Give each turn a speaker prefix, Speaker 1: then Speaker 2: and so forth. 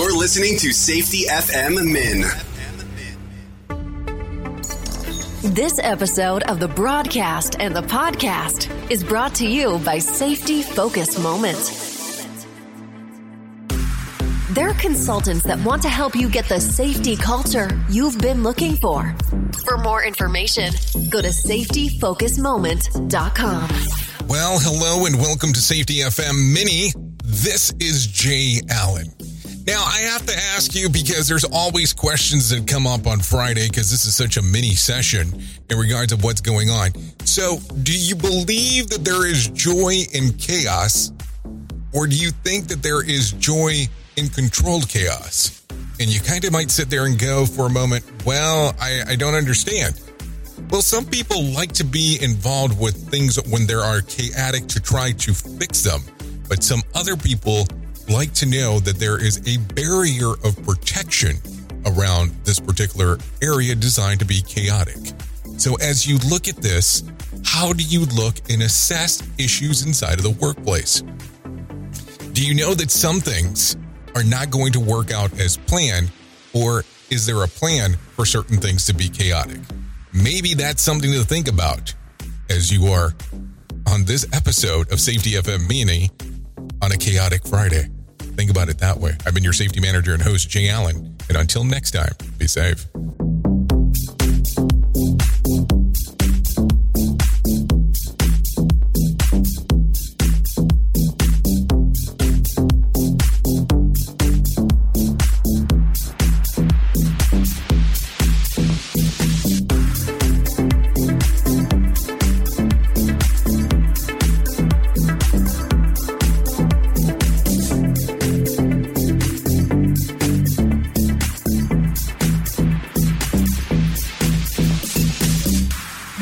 Speaker 1: You're listening to Safety FM Min.
Speaker 2: This episode of the broadcast and the podcast is brought to you by Safety Focus Moment. They're consultants that want to help you get the safety culture you've been looking for. For more information, go to safetyfocusmoment.com.
Speaker 3: Well, hello and welcome to Safety FM Mini. This is Jay Allen. Now, I have to ask you because there's always questions that come up on Friday because this is such a mini session in regards of what's going on. So, do you believe that there is joy in chaos or do you think that there is joy in controlled chaos? And you kind of might sit there and go for a moment, well, I, I don't understand. Well, some people like to be involved with things when there are chaotic to try to fix them, but some other people like to know that there is a barrier of protection around this particular area designed to be chaotic. So, as you look at this, how do you look and assess issues inside of the workplace? Do you know that some things are not going to work out as planned, or is there a plan for certain things to be chaotic? Maybe that's something to think about as you are on this episode of Safety FM Mini on a chaotic Friday. Think about it that way. I've been your safety manager and host, Jay Allen. And until next time, be safe.